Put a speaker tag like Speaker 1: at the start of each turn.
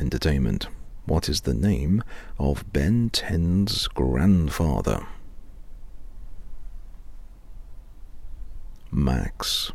Speaker 1: Entertainment. What is the name of Ben 10's grandfather? Max.